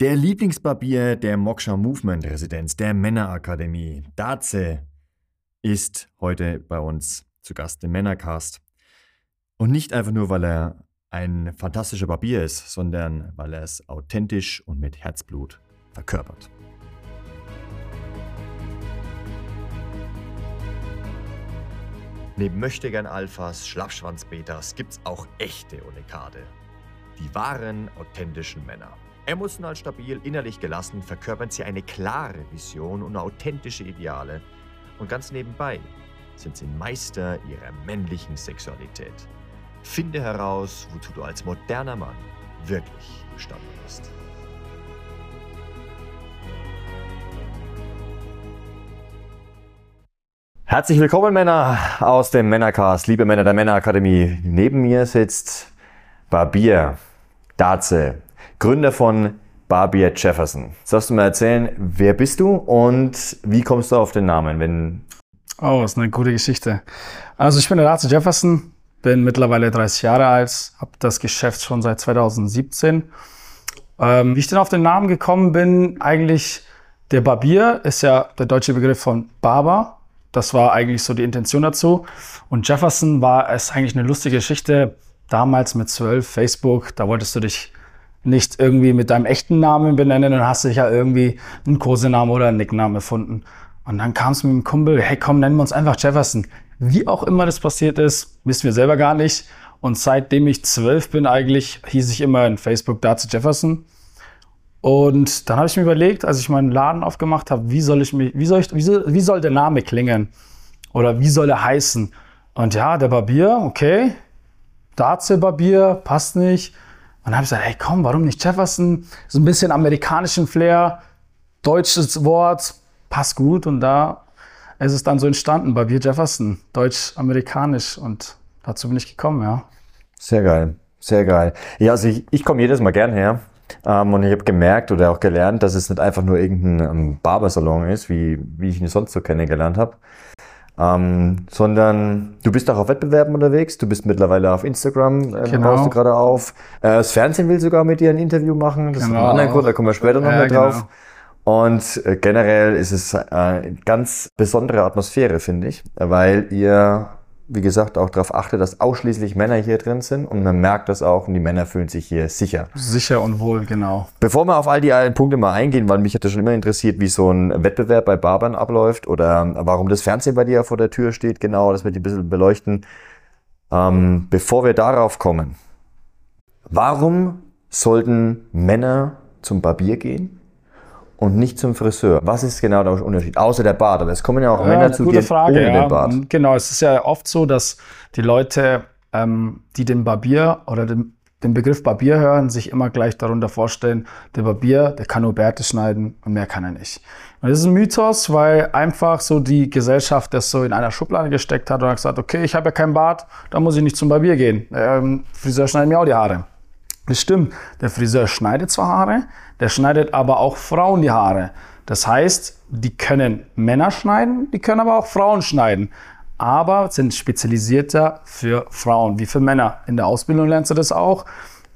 Der Lieblingsbarbier der Moksha Movement Residenz, der Männerakademie, Daze, ist heute bei uns zu Gast im Männercast. Und nicht einfach nur, weil er ein fantastischer Barbier ist, sondern weil er es authentisch und mit Herzblut verkörpert. Neben Möchtegern Alphas, Schlappschwanz-Betas gibt's auch echte Unikade. Die wahren, authentischen Männer. Emotional stabil, innerlich gelassen verkörpern sie eine klare Vision und authentische Ideale. Und ganz nebenbei sind sie Meister ihrer männlichen Sexualität. Finde heraus, wozu du als moderner Mann wirklich bestanden bist. Herzlich willkommen, Männer aus dem Männercast, liebe Männer der Männerakademie. Neben mir sitzt Barbier Daze, Gründer von Barbier Jefferson. Sollst du mir erzählen, wer bist du und wie kommst du auf den Namen? Wenn oh, ist eine gute Geschichte. Also ich bin der Daze Jefferson, bin mittlerweile 30 Jahre alt, habe das Geschäft schon seit 2017. Ähm, wie ich denn auf den Namen gekommen bin, eigentlich der Barbier ist ja der deutsche Begriff von Barber. Das war eigentlich so die Intention dazu. Und Jefferson war es eigentlich eine lustige Geschichte damals mit 12, Facebook, da wolltest du dich nicht irgendwie mit deinem echten Namen benennen und hast dich ja irgendwie einen Kosenamen oder einen Nicknamen erfunden. Und dann kam es mit dem Kumpel, hey komm, nennen wir uns einfach Jefferson. Wie auch immer das passiert ist, wissen wir selber gar nicht. Und seitdem ich zwölf bin eigentlich, hieß ich immer in Facebook dazu Jefferson. Und dann habe ich mir überlegt, als ich meinen Laden aufgemacht habe, wie soll ich mich, wie soll ich, wie soll, wie soll der Name klingen? Oder wie soll er heißen? Und ja, der Barbier, okay, Daze-Barbier, passt nicht. Und dann habe ich gesagt, hey komm, warum nicht Jefferson? So ein bisschen amerikanischen Flair, deutsches Wort, passt gut. Und da ist es dann so entstanden, Barbier Jefferson, deutsch-amerikanisch. Und dazu bin ich gekommen, ja. Sehr geil, sehr geil. Ja, also ich, ich komme jedes Mal gern her. Ähm, und ich habe gemerkt oder auch gelernt, dass es nicht einfach nur irgendein ähm, Barbersalon ist, wie, wie ich ihn sonst so kennengelernt habe, ähm, sondern du bist auch auf Wettbewerben unterwegs, du bist mittlerweile auf Instagram, äh, genau. baust du gerade auf. Äh, das Fernsehen will sogar mit dir ein Interview machen, das genau. ist ein anderer Grund, da kommen wir später noch ja, mal drauf. Genau. Und äh, generell ist es eine ganz besondere Atmosphäre, finde ich, weil ihr wie gesagt, auch darauf achtet, dass ausschließlich Männer hier drin sind und man merkt das auch und die Männer fühlen sich hier sicher. Sicher und wohl, genau. Bevor wir auf all die Punkte mal eingehen, weil mich hat das schon immer interessiert, wie so ein Wettbewerb bei Barbern abläuft oder warum das Fernsehen bei dir vor der Tür steht, genau, dass wir die ein bisschen beleuchten. Ähm, bevor wir darauf kommen, warum sollten Männer zum Barbier gehen? Und nicht zum Friseur. Was ist genau der Unterschied? Außer der Bart. Aber es kommen ja auch Männer ja, zu dir Frage, ohne ja. den Bart. Genau, es ist ja oft so, dass die Leute, ähm, die den Barbier oder den, den Begriff Barbier hören, sich immer gleich darunter vorstellen, der Barbier, der kann nur Bärte schneiden und mehr kann er nicht. Und das ist ein Mythos, weil einfach so die Gesellschaft das so in einer Schublade gesteckt hat und hat gesagt, okay, ich habe ja keinen Bart, da muss ich nicht zum Barbier gehen. Ähm, Friseur schneidet mir auch die Haare. Das stimmt, der Friseur schneidet zwar Haare, der schneidet aber auch Frauen die Haare. Das heißt, die können Männer schneiden, die können aber auch Frauen schneiden. Aber sind spezialisierter für Frauen wie für Männer. In der Ausbildung lernst du das auch.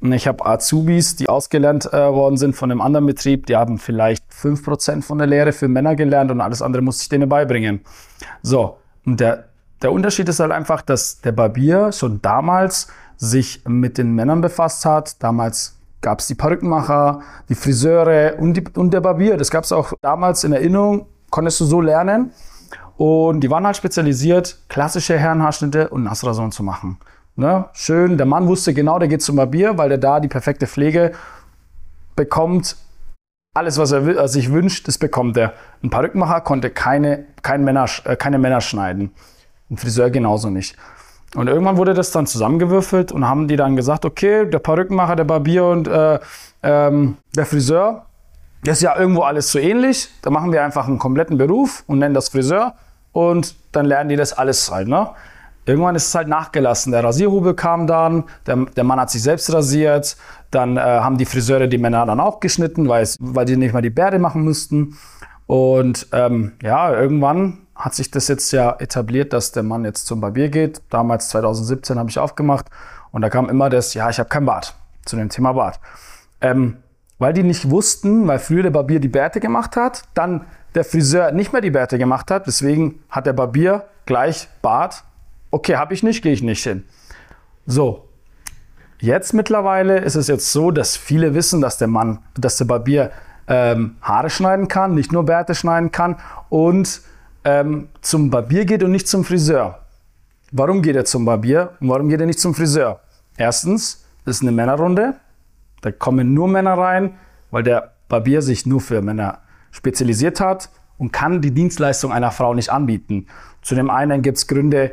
Ich habe Azubis, die ausgelernt äh, worden sind von einem anderen Betrieb, die haben vielleicht 5% von der Lehre für Männer gelernt und alles andere musste ich denen beibringen. So, und der, der Unterschied ist halt einfach, dass der Barbier schon damals sich mit den Männern befasst hat. Damals gab es die Perückenmacher, die Friseure und, die, und der Barbier. Das gab es auch damals in Erinnerung, konntest du so lernen. Und die waren halt spezialisiert, klassische Herrenhaarschnitte und Nassrasuren zu machen. Ne? Schön, der Mann wusste genau, der geht zum Barbier, weil der da die perfekte Pflege bekommt. Alles, was er sich wünscht, das bekommt er. Ein Perückenmacher konnte keine, kein Männer, äh, keine Männer schneiden. Ein Friseur genauso nicht. Und irgendwann wurde das dann zusammengewürfelt und haben die dann gesagt, okay, der Perückenmacher, der Barbier und äh, ähm, der Friseur, das ist ja irgendwo alles so ähnlich. Da machen wir einfach einen kompletten Beruf und nennen das Friseur und dann lernen die das alles halt. Ne? Irgendwann ist es halt nachgelassen. Der Rasierhubel kam dann, der, der Mann hat sich selbst rasiert, dann äh, haben die Friseure die Männer dann auch geschnitten, weil, die nicht mal die Bärte machen mussten. Und ähm, ja, irgendwann hat sich das jetzt ja etabliert, dass der Mann jetzt zum Barbier geht. Damals 2017 habe ich aufgemacht und da kam immer das, ja, ich habe kein Bart zu dem Thema Bart. Ähm, weil die nicht wussten, weil früher der Barbier die Bärte gemacht hat, dann der Friseur nicht mehr die Bärte gemacht hat, deswegen hat der Barbier gleich Bart. Okay, habe ich nicht, gehe ich nicht hin. So, jetzt mittlerweile ist es jetzt so, dass viele wissen, dass der Mann, dass der Barbier ähm, Haare schneiden kann, nicht nur Bärte schneiden kann und ähm, zum Barbier geht und nicht zum Friseur. Warum geht er zum Barbier und warum geht er nicht zum Friseur? Erstens, das ist eine Männerrunde. Da kommen nur Männer rein, weil der Barbier sich nur für Männer spezialisiert hat und kann die Dienstleistung einer Frau nicht anbieten. Zu dem einen gibt es Gründe,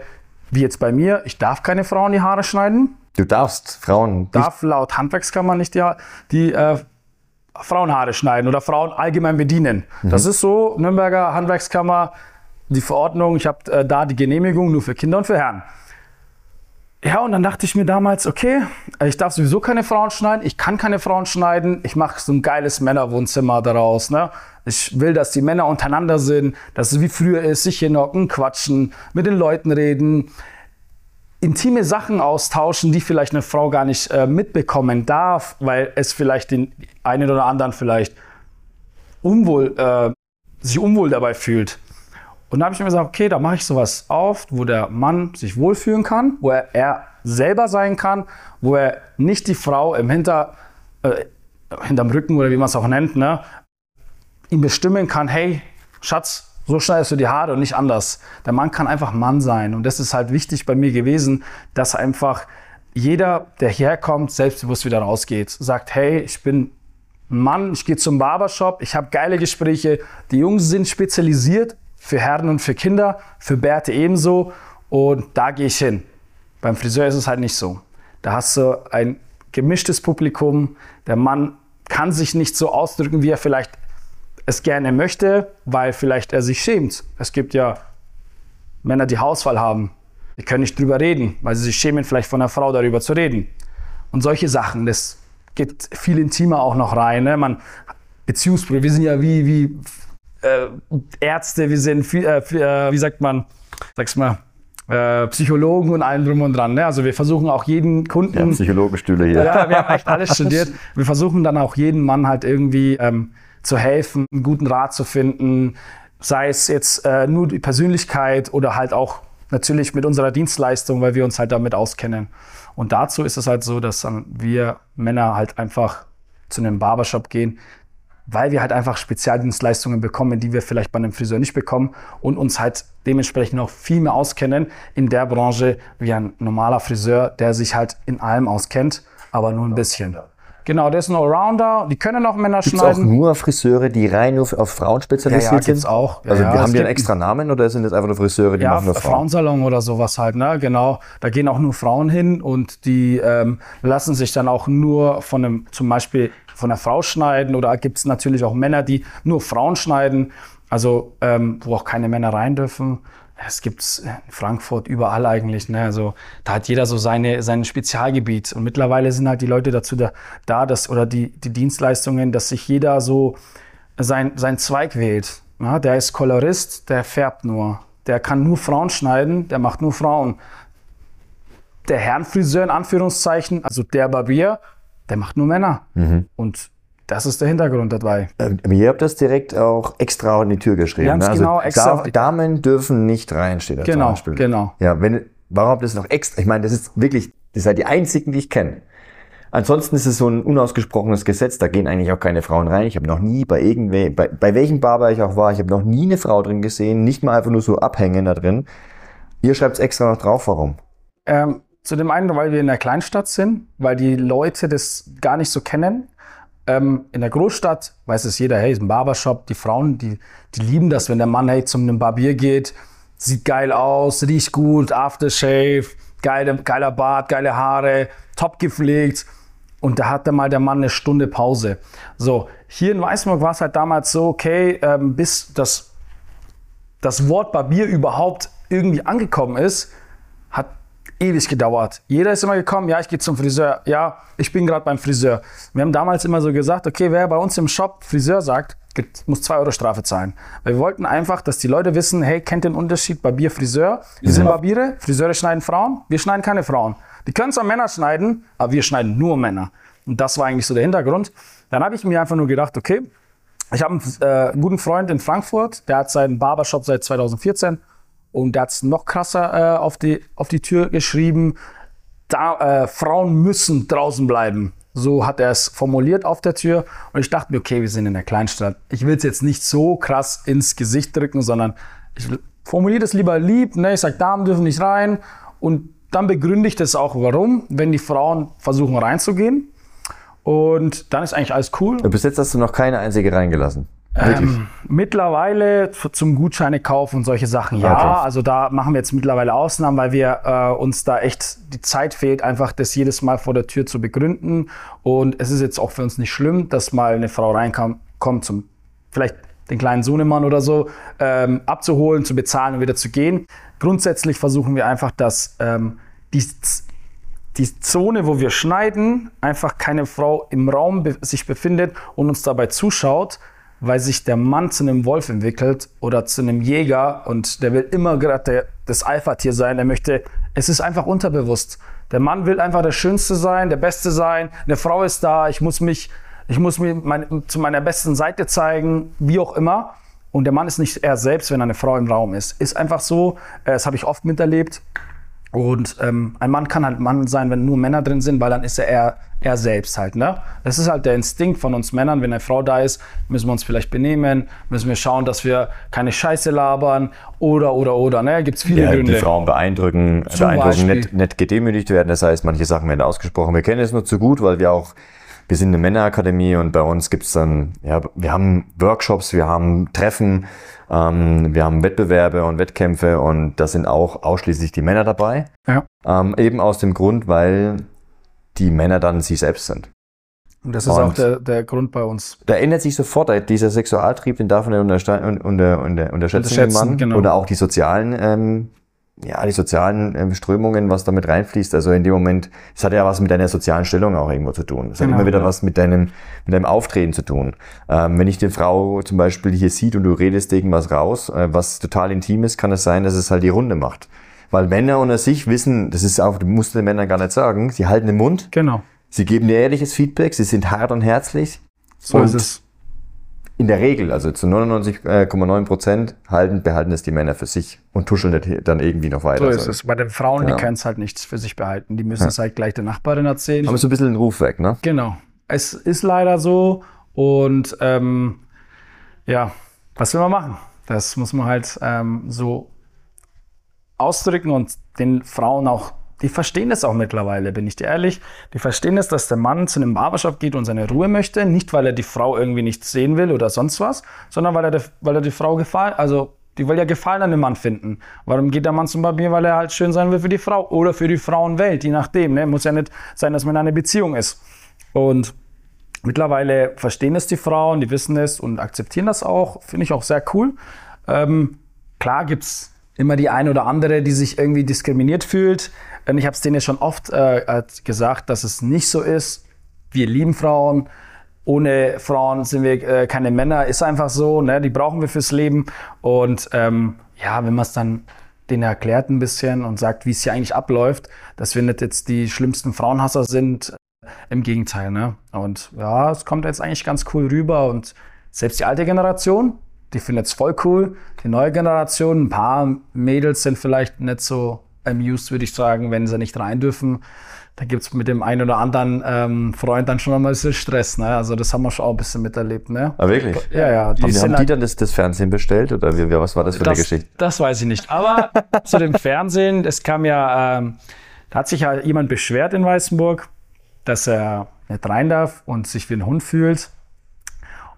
wie jetzt bei mir, ich darf keine Frauen die Haare schneiden. Du darfst Frauen. Darf laut Handwerkskammer nicht die, die äh, Frauenhaare schneiden oder Frauen allgemein bedienen. Mhm. Das ist so, Nürnberger Handwerkskammer, die Verordnung, ich habe äh, da die Genehmigung nur für Kinder und für Herren. Ja, und dann dachte ich mir damals, okay, ich darf sowieso keine Frauen schneiden, ich kann keine Frauen schneiden, ich mache so ein geiles Männerwohnzimmer daraus. Ne? Ich will, dass die Männer untereinander sind, dass es wie früher ist, sich hinhocken, quatschen, mit den Leuten reden, intime Sachen austauschen, die vielleicht eine Frau gar nicht äh, mitbekommen darf, weil es vielleicht den einen oder anderen vielleicht unwohl, äh, sich unwohl dabei fühlt. Und da habe ich mir gesagt, okay, da mache ich sowas auf, wo der Mann sich wohlfühlen kann, wo er, er selber sein kann, wo er nicht die Frau im Hinter, äh, hinterm Rücken oder wie man es auch nennt, ne, ihm bestimmen kann, hey, Schatz, so schneidest du die Haare und nicht anders. Der Mann kann einfach Mann sein. Und das ist halt wichtig bei mir gewesen, dass einfach jeder, der hierher kommt, selbstbewusst wieder rausgeht. Sagt, hey, ich bin Mann, ich gehe zum Barbershop, ich habe geile Gespräche. Die Jungs sind spezialisiert für Herren und für Kinder, für Bärte ebenso. Und da gehe ich hin. Beim Friseur ist es halt nicht so. Da hast du ein gemischtes Publikum. Der Mann kann sich nicht so ausdrücken, wie er vielleicht es gerne möchte, weil vielleicht er sich schämt. Es gibt ja Männer, die Hausfall haben. Die können nicht drüber reden, weil sie sich schämen, vielleicht von einer Frau darüber zu reden. Und solche Sachen, das geht viel intimer auch noch rein. Ne? Man, Beziehungsprobleme, wir sind ja wie, wie äh, Ärzte, wir sind, äh, äh, wie sagt man, sag's mal, äh, Psychologen und allem drum und dran. Ne? Also wir versuchen auch jeden Kunden. Ja, Psychologenstühle hier. Ja, wir haben echt alles studiert. Wir versuchen dann auch jeden Mann halt irgendwie ähm, zu helfen, einen guten Rat zu finden, sei es jetzt äh, nur die Persönlichkeit oder halt auch natürlich mit unserer Dienstleistung, weil wir uns halt damit auskennen. Und dazu ist es halt so, dass dann wir Männer halt einfach zu einem Barbershop gehen, weil wir halt einfach Spezialdienstleistungen bekommen, die wir vielleicht bei einem Friseur nicht bekommen und uns halt dementsprechend auch viel mehr auskennen in der Branche wie ein normaler Friseur, der sich halt in allem auskennt, aber nur ein bisschen. Genau, der ist ein Allrounder. Die können auch Männer gibt's schneiden. auch nur Friseure, die rein nur auf Frauen spezialisiert ja, ja, sind? gibt's auch. Also ja, haben die gibt- einen extra Namen oder sind das einfach nur Friseure, die ja, machen nur Frauen? Frauensalon oder sowas halt, ne? Genau. Da gehen auch nur Frauen hin und die ähm, lassen sich dann auch nur von einem, zum Beispiel von einer Frau schneiden oder gibt es natürlich auch Männer, die nur Frauen schneiden, also ähm, wo auch keine Männer rein dürfen. Es gibt's in Frankfurt überall eigentlich. Ne? Also da hat jeder so seine, sein Spezialgebiet. Und mittlerweile sind halt die Leute dazu da, da dass, oder die, die Dienstleistungen, dass sich jeder so sein, sein Zweig wählt. Ja, der ist Kolorist, der färbt nur. Der kann nur Frauen schneiden, der macht nur Frauen. Der Herrenfriseur in Anführungszeichen, also der Barbier, der macht nur Männer. Und das ist der Hintergrund dabei. Ähm, Ihr habt das direkt auch extra an die Tür geschrieben. Wir ne? Also genau extra Damen dürfen nicht rein, steht da Genau, zum Beispiel. genau. Ja, wenn, warum habt ihr das noch extra? Ich meine, das ist wirklich, das seid die einzigen, die ich kenne. Ansonsten ist es so ein unausgesprochenes Gesetz, da gehen eigentlich auch keine Frauen rein. Ich habe noch nie bei irgendwe, bei, bei welchem Barber ich auch war, ich habe noch nie eine Frau drin gesehen, nicht mal einfach nur so abhängen da drin. Ihr schreibt es extra noch drauf, warum? Ähm, zu dem einen, weil wir in der Kleinstadt sind, weil die Leute das gar nicht so kennen. Ähm, in der Großstadt weiß es jeder, hey, ist ein Barbershop. Die Frauen, die, die lieben das, wenn der Mann hey, zum einem Barbier geht, sieht geil aus, riecht gut, Aftershave, geile, geiler Bart, geile Haare, top gepflegt. Und da hatte mal der Mann eine Stunde Pause. So, hier in Weißenburg war es halt damals so, okay, ähm, bis das das Wort Barbier überhaupt irgendwie angekommen ist, hat ewig gedauert. Jeder ist immer gekommen, ja, ich gehe zum Friseur, ja, ich bin gerade beim Friseur. Wir haben damals immer so gesagt, okay, wer bei uns im Shop Friseur sagt, muss 2 Euro Strafe zahlen. Weil wir wollten einfach, dass die Leute wissen, hey, kennt den Unterschied Barbier, Friseur? Wir sind Barbiere, Friseure schneiden Frauen, wir schneiden keine Frauen. Die können zwar Männer schneiden, aber wir schneiden nur Männer. Und das war eigentlich so der Hintergrund. Dann habe ich mir einfach nur gedacht, okay, ich habe einen äh, guten Freund in Frankfurt, der hat seinen Barbershop seit 2014 und der hat es noch krasser äh, auf, die, auf die Tür geschrieben. Da, äh, Frauen müssen draußen bleiben. So hat er es formuliert auf der Tür. Und ich dachte mir, okay, wir sind in der Kleinstadt. Ich will es jetzt nicht so krass ins Gesicht drücken, sondern ich formuliere das lieber lieb. Ne? Ich sage, Damen dürfen nicht rein. Und dann begründe ich das auch, warum, wenn die Frauen versuchen reinzugehen. Und dann ist eigentlich alles cool. Bis jetzt hast du noch keine einzige reingelassen. Ähm, mittlerweile zum Gutscheine kaufen und solche Sachen, ja. Okay. Also da machen wir jetzt mittlerweile Ausnahmen, weil wir äh, uns da echt die Zeit fehlt, einfach das jedes Mal vor der Tür zu begründen. Und es ist jetzt auch für uns nicht schlimm, dass mal eine Frau reinkommt, kommt zum vielleicht den kleinen Sohnemann oder so ähm, abzuholen, zu bezahlen und wieder zu gehen. Grundsätzlich versuchen wir einfach, dass ähm, die die Zone, wo wir schneiden, einfach keine Frau im Raum be sich befindet und uns dabei zuschaut, weil sich der Mann zu einem Wolf entwickelt oder zu einem Jäger und der will immer gerade das Alpha-Tier sein. Der möchte, es ist einfach unterbewusst. Der Mann will einfach der Schönste sein, der Beste sein. Eine Frau ist da, ich muss mich, ich muss mir mein, zu meiner besten Seite zeigen, wie auch immer. Und der Mann ist nicht er selbst, wenn eine Frau im Raum ist. Ist einfach so, äh, das habe ich oft miterlebt. Und ähm, ein Mann kann halt Mann sein, wenn nur Männer drin sind, weil dann ist er eher er selbst halt. Ne? Das ist halt der Instinkt von uns Männern. Wenn eine Frau da ist, müssen wir uns vielleicht benehmen, müssen wir schauen, dass wir keine Scheiße labern oder oder oder. Ne? Gibt es viele ja, Gründe. Die Frauen beeindrucken, beeindrucken nicht, nicht gedemütigt werden. Das heißt, manche Sachen werden ausgesprochen. Wir kennen es nur zu gut, weil wir auch wir sind eine Männerakademie und bei uns gibt's dann, ja, wir haben Workshops, wir haben Treffen, ähm, wir haben Wettbewerbe und Wettkämpfe und da sind auch ausschließlich die Männer dabei. Ja. Ähm, eben aus dem Grund, weil die Männer dann sie selbst sind. Und das ist und auch der, der Grund bei uns. Da ändert sich sofort dieser Sexualtrieb, den darf man unter, unter, unter, unterschätzen, unterschätzen Mann. Genau. Oder auch die sozialen ähm, ja, die sozialen äh, Strömungen, was damit reinfließt. Also in dem Moment, es hat ja was mit deiner sozialen Stellung auch irgendwo zu tun. Es genau, hat immer wieder ja. was mit deinem, mit deinem Auftreten zu tun. Ähm, wenn ich die Frau zum Beispiel hier sieht und du redest irgendwas raus, äh, was total intim ist, kann es sein, dass es halt die Runde macht. Weil Männer unter sich wissen, das ist auch, du musst den Männern gar nicht sagen, sie halten den Mund. Genau. Sie geben dir ehrliches Feedback, sie sind hart und herzlich. So und ist es in der Regel, also zu 99,9 Prozent, halten, behalten es die Männer für sich und tuscheln dann irgendwie noch weiter. So ist es. Bei den Frauen, genau. die können es halt nichts für sich behalten. Die müssen ja. es halt gleich der Nachbarin erzählen. Aber so ein bisschen den Ruf weg, ne? Genau. Es ist leider so. Und ähm, ja, was will man machen? Das muss man halt ähm, so ausdrücken und den Frauen auch die verstehen das auch mittlerweile, bin ich dir ehrlich. Die verstehen es, dass der Mann zu einem Barbershop geht und seine Ruhe möchte. Nicht, weil er die Frau irgendwie nicht sehen will oder sonst was, sondern weil er, die, weil er die Frau gefallen, also die will ja Gefallen an dem Mann finden. Warum geht der Mann zum Barbier? Weil er halt schön sein will für die Frau oder für die Frauenwelt, je nachdem. Ne? Muss ja nicht sein, dass man in einer Beziehung ist. Und mittlerweile verstehen es die Frauen, die wissen es und akzeptieren das auch. Finde ich auch sehr cool. Ähm, klar gibt's immer die eine oder andere, die sich irgendwie diskriminiert fühlt. Ich habe es denen ja schon oft äh, gesagt, dass es nicht so ist. Wir lieben Frauen. Ohne Frauen sind wir äh, keine Männer. Ist einfach so. Ne? Die brauchen wir fürs Leben. Und ähm, ja, wenn man es dann denen erklärt ein bisschen und sagt, wie es hier eigentlich abläuft, dass wir nicht jetzt die schlimmsten Frauenhasser sind. Im Gegenteil. Ne? Und ja, es kommt jetzt eigentlich ganz cool rüber. Und selbst die alte Generation, die findet es voll cool. Die neue Generation, ein paar Mädels sind vielleicht nicht so amused, würde ich sagen, wenn sie nicht rein dürfen. Da gibt es mit dem einen oder anderen ähm, Freund dann schon einmal ein bisschen Stress. Ne? Also das haben wir schon auch ein bisschen miterlebt. Ne? Ah, wirklich? Ja, ja. Die haben, haben die halt dann das, das, Fernsehen bestellt oder wie, was war das für das, eine Geschichte? Das weiß ich nicht. Aber zu dem Fernsehen, es kam ja, ähm, da hat sich ja jemand beschwert in Weißenburg, dass er nicht rein darf und sich wie ein Hund fühlt.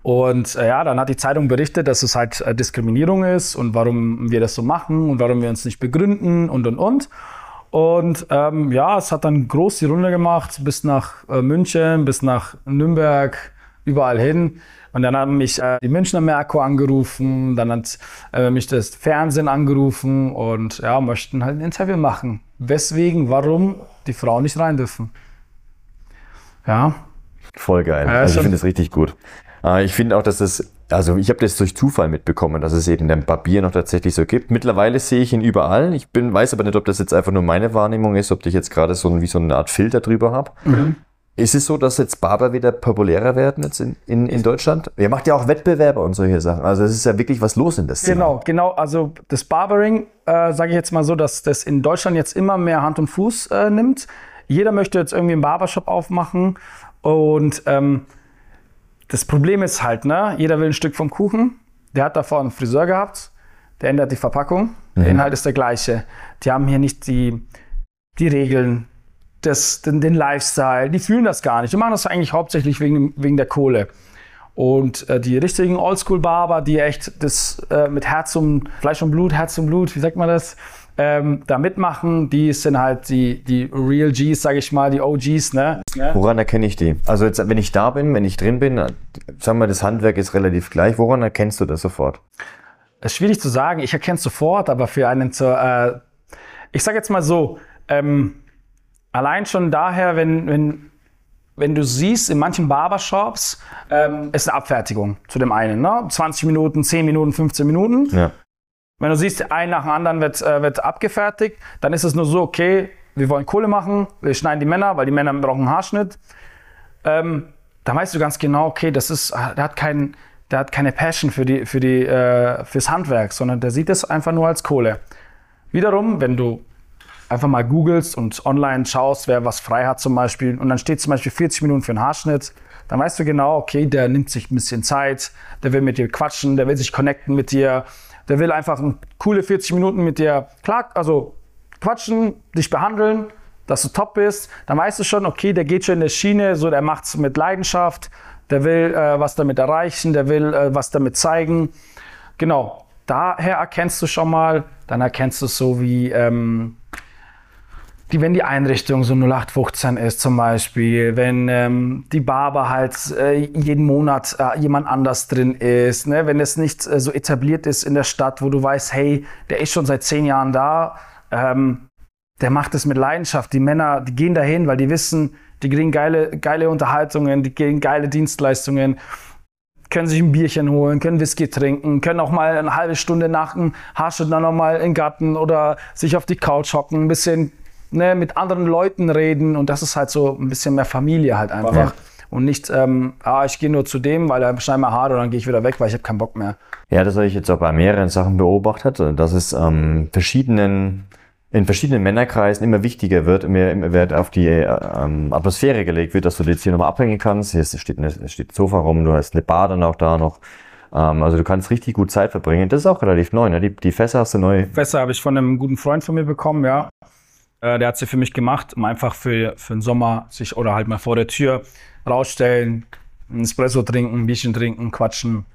Und äh, ja, dann hat die Zeitung berichtet, dass es halt äh, Diskriminierung ist und warum wir das so machen und warum wir uns nicht begründen und und und. Und ähm, ja, es hat dann groß die Runde gemacht, bis nach äh, München, bis nach Nürnberg, überall hin. Und dann haben mich äh, die Münchner Merkur angerufen, dann hat äh, mich das Fernsehen angerufen und ja, möchten halt ein Interview machen. Weswegen, warum die Frauen nicht rein dürfen. Ja. Voll geil. Ja, also ich finde es richtig gut. Äh, ich finde auch, dass es, also ich habe das durch Zufall mitbekommen, dass es eben den Barbier noch tatsächlich so gibt. Mittlerweile sehe ich ihn überall. Ich bin, weiß aber nicht, ob das jetzt einfach nur meine Wahrnehmung ist, ob ich jetzt gerade so wie so eine Art Filter drüber habe. Mhm. Ist es so, dass jetzt Barber wieder populärer werden jetzt in, in, in Deutschland? Ihr macht ja auch Wettbewerbe und solche Sachen. Also es ist ja wirklich was los in das Thema. Genau, genau. Also das Barbering, äh, sage ich jetzt mal so, dass das in Deutschland jetzt immer mehr Hand und Fuß äh, nimmt. Jeder möchte jetzt irgendwie einen Barbershop aufmachen und ähm, das Problem ist halt, ne, jeder will ein Stück vom Kuchen. Der hat davor einen Friseur gehabt, der ändert die Verpackung. Der Inhalt ist der gleiche. Die haben hier nicht die, die Regeln, das, den, den Lifestyle. Die fühlen das gar nicht. Die machen das eigentlich hauptsächlich wegen, wegen der Kohle. Und äh, die richtigen Oldschool-Barber, die echt das äh, mit Herz und Fleisch und Blut, Herz und Blut, wie sagt man das, ähm, da mitmachen, die sind halt die, die Real Gs, sage ich mal, die OGs. Ne? Woran erkenne ich die? Also jetzt, wenn ich da bin, wenn ich drin bin, sagen wir, das Handwerk ist relativ gleich. Woran erkennst du das sofort? Das ist schwierig zu sagen. Ich erkenne es sofort, aber für einen zur, äh, ich sage jetzt mal so, ähm, allein schon daher, wenn, wenn, wenn du siehst, in manchen Barbershops ähm, ist eine Abfertigung zu dem einen. Ne? 20 Minuten, 10 Minuten, 15 Minuten. Ja. Wenn du siehst, ein nach dem anderen wird, äh, wird abgefertigt, dann ist es nur so, okay, wir wollen Kohle machen, wir schneiden die Männer, weil die Männer brauchen einen Haarschnitt. Ähm, dann weißt du ganz genau, okay, das ist, der hat, kein, der hat keine Passion für die, für die, äh, fürs Handwerk, sondern der sieht es einfach nur als Kohle. Wiederum, wenn du einfach mal googelst und online schaust, wer was frei hat zum Beispiel, und dann steht zum Beispiel 40 Minuten für einen Haarschnitt, dann weißt du genau, okay, der nimmt sich ein bisschen Zeit, der will mit dir quatschen, der will sich connecten mit dir, der will einfach ein coole 40 Minuten mit dir, klar, also quatschen, dich behandeln, dass du top bist, dann weißt du schon, okay, der geht schon in der Schiene, so der macht's mit Leidenschaft, der will äh, was damit erreichen, der will äh, was damit zeigen. Genau, daher erkennst du schon mal, dann erkennst du so wie, ähm, die, wenn die Einrichtung so 0815 ist zum Beispiel, wenn ähm, die Barber halt äh, jeden Monat äh, jemand anders drin ist, ne? wenn es nicht äh, so etabliert ist in der Stadt, wo du weißt, hey, der ist schon seit zehn Jahren da, ähm, der macht es mit Leidenschaft. Die Männer, die gehen dahin, weil die wissen, die kriegen geile, geile Unterhaltungen, die kriegen geile Dienstleistungen, können sich ein Bierchen holen, können Whisky trinken, können auch mal eine halbe Stunde nach dem Haarschnitt dann noch mal in den Garten oder sich auf die Couch hocken, ein bisschen ne, mit anderen Leuten reden und das ist halt so ein bisschen mehr Familie halt einfach. Ja. Und nicht, ähm, ah, ich gehe nur zu dem, weil er schneidet mir Haare und dann gehe ich wieder weg, weil ich habe keinen Bock mehr. Ja, das habe ich jetzt auch bei mehreren Sachen beobachtet, dass es ähm, verschiedenen, in verschiedenen Männerkreisen immer wichtiger wird, mehr, immer Wert auf die ähm, Atmosphäre gelegt wird, dass du jetzt hier nochmal abhängen kannst. Hier steht, eine, es steht ein Sofa rum, du hast eine Bar dann auch da noch. Ähm, also du kannst richtig gut Zeit verbringen. Das ist auch relativ neu, ne? Die, die Fässer hast du neu. Fässer habe ich von einem guten Freund von mir bekommen, ja. Äh, der hat sie für mich gemacht, um einfach für, für den Sommer sich oder halt mal vor der Tür rausstellen, ein Espresso trinken, ein Bierchen trinken, quatschen,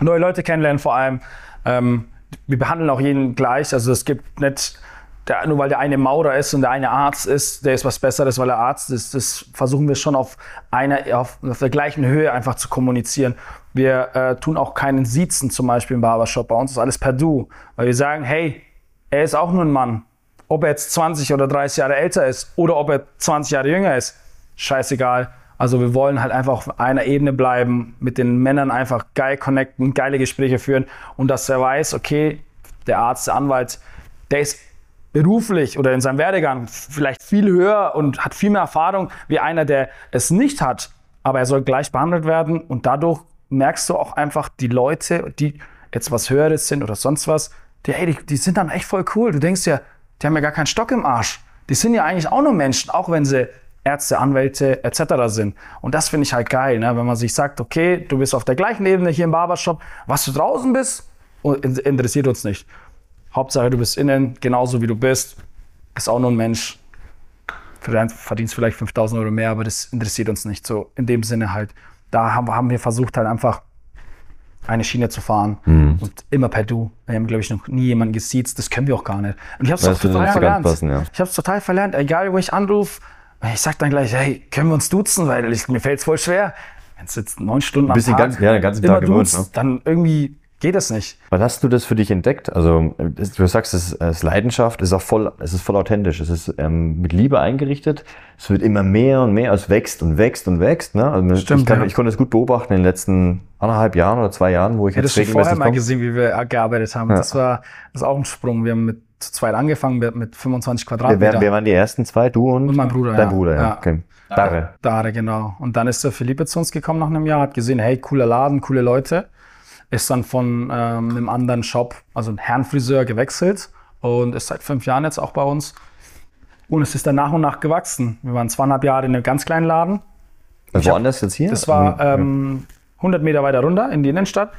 neue Leute kennenlernen vor allem. Ähm, wir behandeln auch jeden gleich, also es gibt nicht, der, nur weil der eine Maurer ist und der eine Arzt ist, der ist was Besseres, weil er Arzt ist. Das versuchen wir schon auf einer, auf, auf der gleichen Höhe einfach zu kommunizieren. Wir äh, tun auch keinen Siezen zum Beispiel im Barbershop. Bei uns ist alles per Du, weil wir sagen, hey, er ist auch nur ein Mann. Ob er jetzt 20 oder 30 Jahre älter ist oder ob er 20 Jahre jünger ist, scheißegal. Also wir wollen halt einfach auf einer Ebene bleiben, mit den Männern einfach geil connecten, geile Gespräche führen und dass er weiß, okay, der Arzt, der Anwalt, der ist beruflich oder in seinem Werdegang vielleicht viel höher und hat viel mehr Erfahrung wie einer, der es nicht hat, aber er soll gleich behandelt werden und dadurch merkst du auch einfach die Leute, die jetzt was Höheres sind oder sonst was, die, ey, die, die sind dann echt voll cool. Du denkst ja, die haben ja gar keinen Stock im Arsch. Die sind ja eigentlich auch nur Menschen, auch wenn sie Ärzte, Anwälte etc. sind. Und das finde ich halt geil, ne? wenn man sich sagt, okay, du bist auf der gleichen Ebene hier im Barbershop, was du draußen bist, in- interessiert uns nicht. Hauptsache, du bist innen, genauso wie du bist, ist auch nur ein Mensch. Verdienst vielleicht 5000 Euro mehr, aber das interessiert uns nicht. So in dem Sinne halt. Da haben, haben wir versucht, halt einfach eine Schiene zu fahren und immer per Du. Wir haben, glaube ich, noch nie jemanden gesiezt. Das können wir auch gar nicht. Und ich habe es total ganz verlernt. passen, ja. Ich habe es total verlernt. Egal, wo ich anrufe, ich sag dann gleich, hey, können wir uns duzen, weil ich, mir fällt es voll schwer. Wenn es jetzt neun Stunden am bist den Tag ganzen- ja, den ganzen Tag gewöhnt, duzt, ne? dann irgendwie geht es nicht. Wann hast du das für dich entdeckt? Also du sagst, es ist, Leidenschaft, es ist auch voll, es ist voll authentisch, es ist ähm, mit Liebe eingerichtet. Es wird immer mehr und mehr, es wächst und wächst und wächst. Ne? Also Stimmt, ich, kann, ja. ich konnte es gut beobachten in den letzten anderthalb Jahren oder zwei Jahren, wo ich Hättest jetzt du vorher regelmäßig mal gesehen, wie wir gearbeitet haben. Das war das ist auch ein Sprung. Wir haben mit zu zweit angefangen mit, mit 25 Wer, Quadratmeter. wer, wer waren die ersten zwei? Du und, Und mein Bruder, dein ja. Bruder, ja. Ja. Okay. Dare. Dare, genau. Und dann ist der Philippe zu uns gekommen nach einem Jahr, hat gesehen, hey, cooler Laden, coole Leute. Ist dann von ähm, einem anderen Shop, also einem Herrenfriseur, gewechselt und ist seit fünf Jahren jetzt auch bei uns. Und es ist dann nach und nach gewachsen. Wir waren zweieinhalb Jahre in einem ganz kleinen Laden. Woanders jetzt hier? Das war Mhm. ähm, 100 Meter weiter runter in die Innenstadt.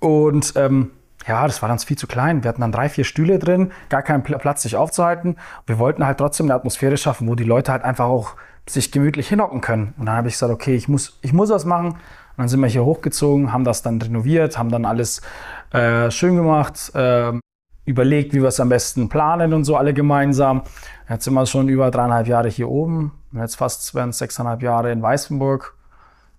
Und ähm, ja, das war dann viel zu klein. Wir hatten dann drei, vier Stühle drin, gar keinen Pla- Platz, sich aufzuhalten. Wir wollten halt trotzdem eine Atmosphäre schaffen, wo die Leute halt einfach auch sich gemütlich hinhocken können. Und dann habe ich gesagt, okay, ich muss, ich muss was machen. Und dann sind wir hier hochgezogen, haben das dann renoviert, haben dann alles äh, schön gemacht, ähm, überlegt, wie wir es am besten planen und so alle gemeinsam. Jetzt sind wir schon über dreieinhalb Jahre hier oben. Jetzt fast werden es sechseinhalb Jahre in Weißenburg.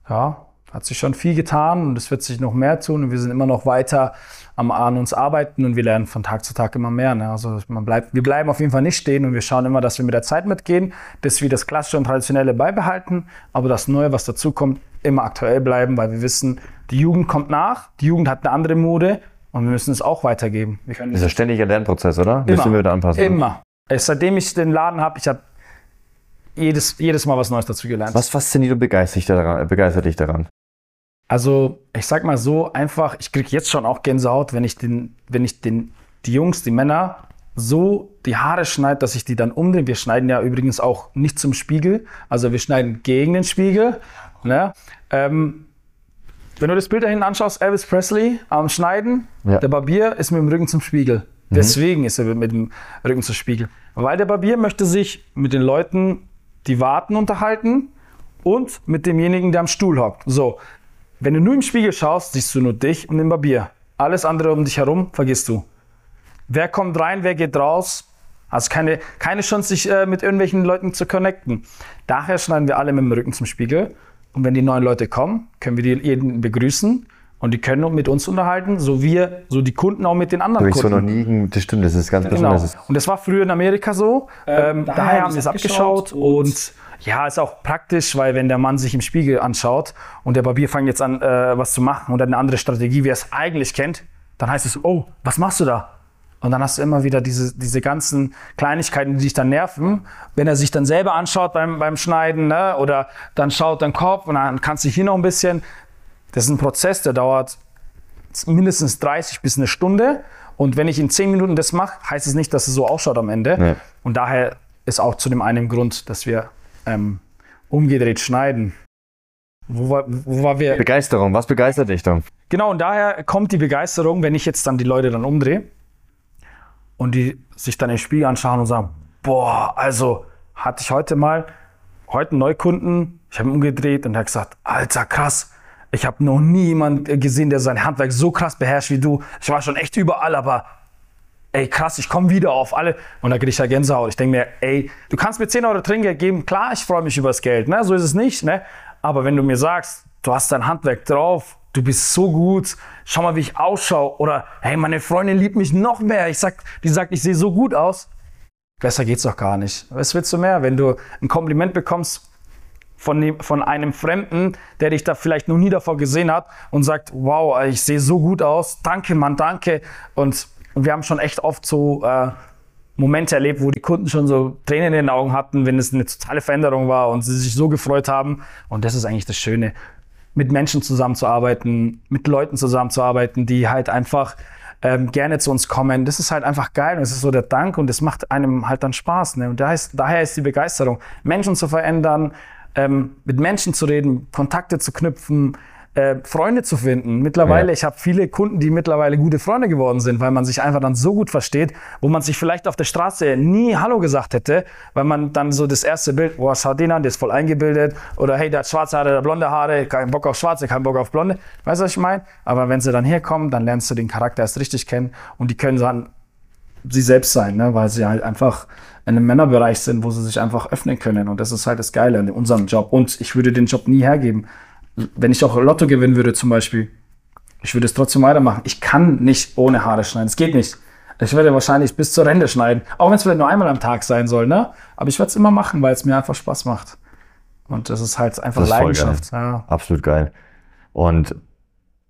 Ja, hat sich schon viel getan und es wird sich noch mehr tun und wir sind immer noch weiter am, an uns arbeiten und wir lernen von Tag zu Tag immer mehr. Ne? Also man bleibt, wir bleiben auf jeden Fall nicht stehen und wir schauen immer, dass wir mit der Zeit mitgehen, dass wir das Klassische und Traditionelle beibehalten, aber das Neue, was dazukommt, immer aktuell bleiben, weil wir wissen, die Jugend kommt nach, die Jugend hat eine andere Mode und wir müssen es auch weitergeben. Wir können Das ist ein ständiger Lernprozess, oder? Müssen wir wieder anpassen. Immer. Seitdem ich den Laden habe, ich habe jedes, jedes Mal was Neues dazu gelernt. Was fasziniert und begeistert dich daran? Begeistert dich daran? Also, ich sag mal so einfach, ich krieg jetzt schon auch Gänsehaut, wenn ich den, wenn ich den, die Jungs, die Männer so die Haare schneide, dass ich die dann umdrehe. Wir schneiden ja übrigens auch nicht zum Spiegel, also wir schneiden gegen den Spiegel. Ne? Ähm, wenn du das Bild da hinten anschaust, Elvis Presley am Schneiden, Ja. der Barbier ist mit dem Rücken zum Spiegel. Deswegen ist er mit dem Rücken zum Spiegel. Weil der Barbier möchte sich mit den Leuten, die warten, unterhalten und mit demjenigen, der am Stuhl hockt. So, wenn du nur im Spiegel schaust, siehst du nur dich und den Barbier. Alles andere um dich herum vergisst du. Wer kommt rein, wer geht raus? Hast keine, keine Chance, sich äh, mit irgendwelchen Leuten zu connecten. Daher schneiden wir alle mit dem Rücken zum Spiegel. Und wenn die neuen Leute kommen, können wir die jeden begrüßen und die können mit uns unterhalten, so wir, so die Kunden auch mit den anderen ich so noch Kunden. nie, das stimmt, das ist ganz Genau. besonders. Und das war früher in Amerika so. Ähm, daher haben wir es abgeschaut und ja, ist auch praktisch, weil wenn der Mann sich im Spiegel anschaut und der Barbier fängt jetzt an, äh, was zu machen und hat eine andere Strategie, wie er es eigentlich kennt, dann heißt es, oh, was machst du da? Und dann hast du immer wieder diese, diese ganzen Kleinigkeiten, die dich dann nerven. Wenn er sich dann selber anschaut beim, beim Schneiden ne? oder dann schaut dein Kopf und dann kannst du hier noch ein bisschen. Das ist ein Prozess, der dauert mindestens 30 bis eine Stunde. Und wenn ich in 10 Minuten das mache, heißt es nicht, dass es so ausschaut am Ende. Nee. Und daher ist auch zu dem einen Grund, dass wir ähm, umgedreht schneiden. Wo war, wo war wir? Begeisterung, was begeistert dich dann? Genau, und daher kommt die Begeisterung, wenn ich jetzt dann die Leute dann umdrehe und die sich dann im Spiegel anschauen und sagen, boah, also hatte ich heute mal, heute einen Neukunden, ich habe ihn umgedreht und er hat gesagt, alter krass, ich habe noch nie jemanden gesehen, der sein Handwerk so krass beherrscht wie du. Ich war schon echt überall, aber ey, krass, ich komme wieder auf alle. Und da kriege ich ja Gänsehaut. Ich denke mir, ey, du kannst mir 10 Euro Trinkgeld geben. Klar, ich freue mich über das Geld, ne? so ist es nicht. Ne? Aber wenn du mir sagst, du hast dein Handwerk drauf, du bist so gut, schau mal, wie ich ausschaue. Oder, hey, meine Freundin liebt mich noch mehr. Ich sag, die sagt, ich sehe so gut aus. Besser geht's doch gar nicht. Was willst du mehr? Wenn du ein Kompliment bekommst von, dem, von einem Fremden, der dich da vielleicht noch nie davor gesehen hat und sagt, wow, ich sehe so gut aus, danke Mann, danke. Und, wir haben schon echt oft so äh, Momente erlebt, wo die Kunden schon so Tränen in den Augen hatten, wenn es eine totale Veränderung war und sie sich so gefreut haben. Und das ist eigentlich das Schöne, mit Menschen zusammenzuarbeiten, mit Leuten zusammenzuarbeiten, die halt einfach ähm, gerne zu uns kommen. Das ist halt einfach geil und es ist so der Dank und das macht einem halt dann Spaß. Ne? Und da ist, daher ist die Begeisterung, Menschen zu verändern, ähm, mit Menschen zu reden, Kontakte zu knüpfen, äh, Freunde zu finden. Mittlerweile, Ja. ich habe viele Kunden, die mittlerweile gute Freunde geworden sind, weil man sich einfach dann so gut versteht, wo man sich vielleicht auf der Straße nie Hallo gesagt hätte, weil man dann so das erste Bild, boah, schau den an, der ist voll eingebildet, oder hey, der hat schwarze Haare, der hat blonde Haare, kein Bock auf schwarze, kein Bock auf blonde. Weißt du, was ich meine? Aber wenn sie dann herkommen, dann lernst du den Charakter erst richtig kennen und die können dann sie selbst sein, ne? weil sie halt einfach in einem Männerbereich sind, wo sie sich einfach öffnen können. Und das ist halt das Geile an unserem Job. Und ich würde den Job nie hergeben. Wenn ich auch Lotto gewinnen würde zum Beispiel, ich würde es trotzdem weitermachen. Ich kann nicht ohne Haare schneiden. Es geht nicht. Ich werde wahrscheinlich bis zur Rente schneiden. Auch wenn es vielleicht nur einmal am Tag sein soll, ne? Aber ich werde es immer machen, weil es mir einfach Spaß macht. Und das ist halt einfach ist Leidenschaft. Ja. Absolut geil. Und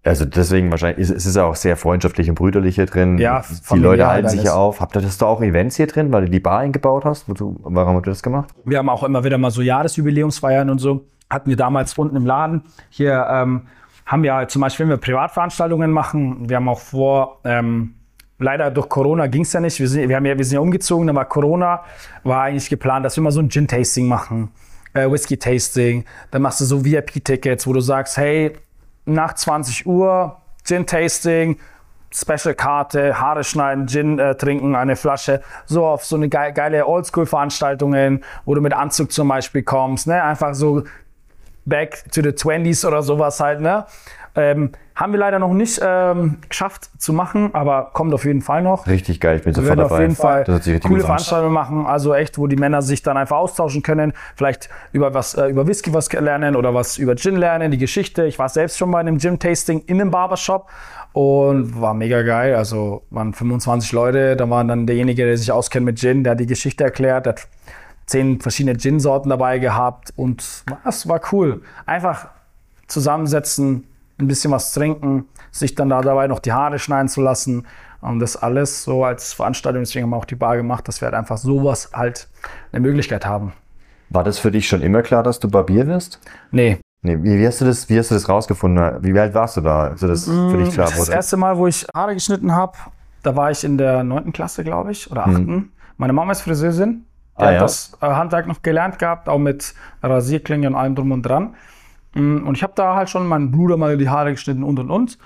Also deswegen wahrscheinlich, ist- es ist ja auch sehr freundschaftlich und brüderlich hier drin. Ja, Die Leute halten sich ja auf. Habt ihr das da auch Events hier drin, weil du die Bar eingebaut hast? Wozu, warum habt ihr das gemacht? Wir haben auch immer wieder mal so Jahresjubiläumsfeiern und so. Hatten wir damals unten im Laden. Hier ähm, haben wir zum Beispiel, wenn wir Privatveranstaltungen machen, wir haben auch vor, ähm, leider durch Corona ging es ja nicht. Wir sind, wir, haben ja, wir sind ja umgezogen, da war Corona, war eigentlich geplant, dass wir mal so ein Gin-Tasting machen, äh, Whisky-Tasting. Dann machst du so VIP-Tickets, wo du sagst, hey, nach 20 Uhr Gin-Tasting, Special-Karte, Haare schneiden, Gin äh, trinken, eine Flasche. So auf so eine geile, geile Oldschool-Veranstaltungen, wo du mit Anzug zum Beispiel kommst. Ne? Einfach so back to the 20s oder sowas halt. Ne? Ähm, haben wir leider noch nicht ähm, geschafft zu machen, aber kommt auf jeden Fall noch. Richtig geil, ich bin Wir sofort werden dabei. auf jeden Fall coole. Veranstaltungen machen, also echt, wo die Männer sich dann einfach austauschen können, vielleicht über was äh, über Whisky was lernen oder was über Gin lernen, die Geschichte. Ich war selbst schon bei einem Gin-Tasting in einem Barbershop und war mega geil. Also waren 25 Leute, da war dann derjenige, der sich auskennt mit Gin, der hat die Geschichte erklärt, der hat zehn verschiedene Gin-Sorten dabei gehabt und es war cool. Einfach zusammensetzen, ein bisschen was trinken, sich dann da dabei noch die Haare schneiden zu lassen. Und das alles so als Veranstaltung, deswegen haben wir auch die Bar gemacht, dass wir halt einfach sowas halt eine Möglichkeit haben. War das für dich schon immer klar, dass du Barbier wirst? Nee, Nee, wie, hast du das, wie hast du das rausgefunden? Wie alt warst du da, als das für dich klar Mm, das wurde? erste Mal, wo ich Haare geschnitten habe, da war ich in der neunten Klasse, glaube ich, oder achten. Meine Mama ist Friseurin. Ah, hat ja? das äh, Handwerk noch gelernt gehabt, auch mit Rasierklinge und allem drum und dran. Mm, Und ich habe da halt schon meinen Bruder mal die Haare geschnitten und und und.